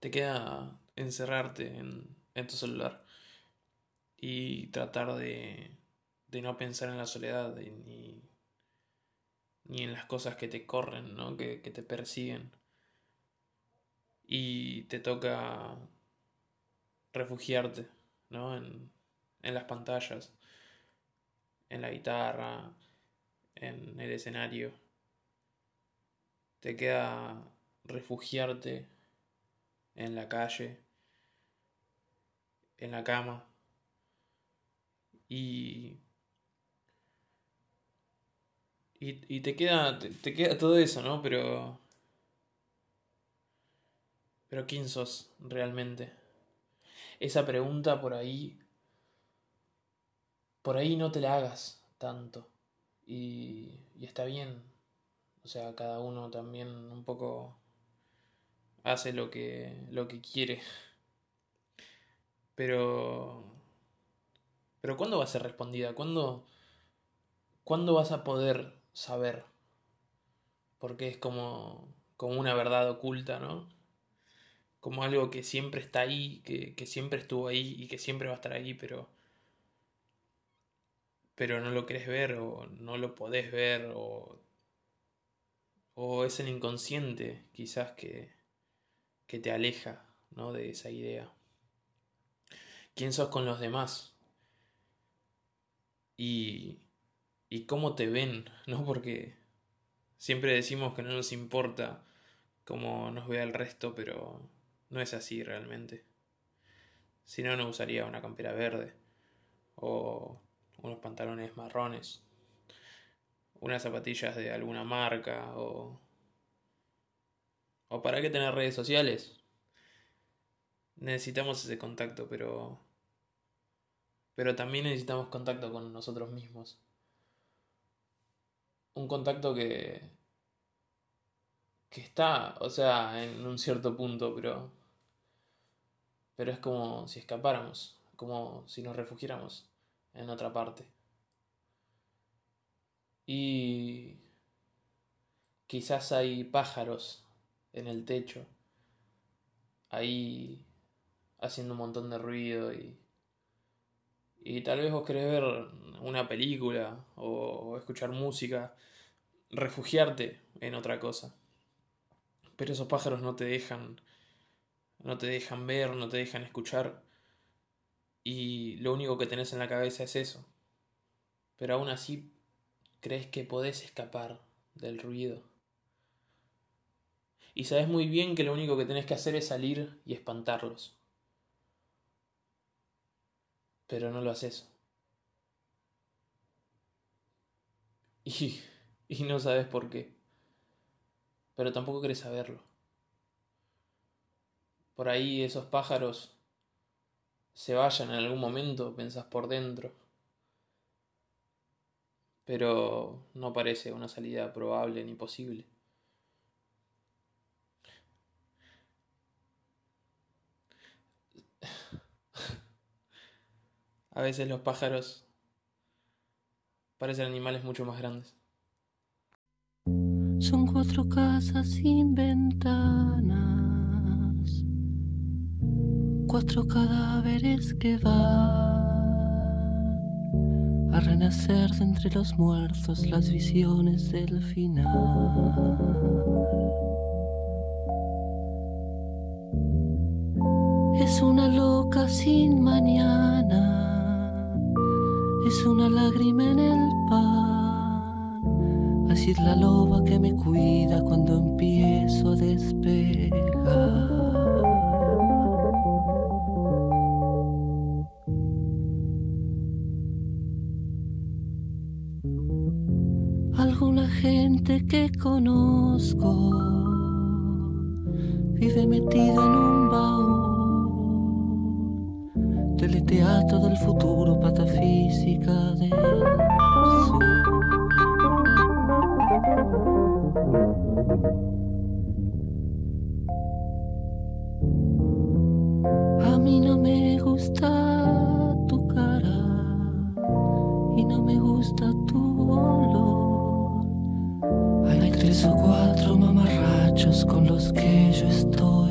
te queda encerrarte en, tu celular y tratar de, de no pensar en la soledad ni, ni en las cosas que te corren, ¿no? que, que te persiguen. Y te toca refugiarte ¿no? en, en las pantallas, en la guitarra, en el escenario. Te queda refugiarte en la calle, en la cama. Y, y, te, queda, te, queda todo eso, ¿no? Pero... Pero ¿quién sos realmente? Esa pregunta por ahí... Por ahí no te la hagas tanto. Y, y está bien. O sea, cada uno también un poco hace lo que, lo que quiere. Pero... Pero ¿cuándo va a ser respondida? ¿Cuándo, ¿Cuándo vas a poder saber? Porque es como, como una verdad oculta, ¿no? Como algo que siempre está ahí, que, que siempre estuvo ahí y que siempre va a estar ahí, pero... Pero no lo querés ver o no lo podés ver o... O es el inconsciente quizás que, que te aleja ¿no? de esa idea. ¿Quién sos con los demás? Y, y cómo te ven, ¿no? Porque siempre decimos que no nos importa cómo nos vea el resto, pero no es así realmente. Si no, no usaría una campera verde o unos pantalones marrones, unas zapatillas de alguna marca o ¿O para qué tener redes sociales? Necesitamos ese contacto, pero... Pero también necesitamos contacto con nosotros mismos. Un contacto que... que está, o sea, en un cierto punto, pero... Pero es como si escapáramos, como si nos refugiáramos en otra parte. Y quizás hay pájaros en el techo, ahí haciendo un montón de ruido y, y tal vez vos querés ver una película o, escuchar música, refugiarte en otra cosa. Pero esos pájaros no te dejan, no te dejan ver, no te dejan escuchar y lo único que tenés en la cabeza es eso. Pero aún así crees que podés escapar del ruido y sabes muy bien que lo único que tenés que hacer es salir y espantarlos. Pero no lo haces. Y, y no sabes por qué. Pero tampoco querés saberlo. Por ahí esos pájaros se vayan en algún momento, pensás por dentro. Pero no parece una salida probable ni posible. A veces los pájaros parecen animales mucho más grandes. Son cuatro casas sin ventanas, cuatro cadáveres que van a renacer de entre los muertos las visiones del final. Es una loca sin mañana una lágrima en el pan. Así es la loba que me cuida cuando empiezo a despegar. Alguna gente que conozco vive metida en un A mí no me gusta tu cara y no me gusta tu olor. Hay tres o cuatro mamarrachos con los que yo estoy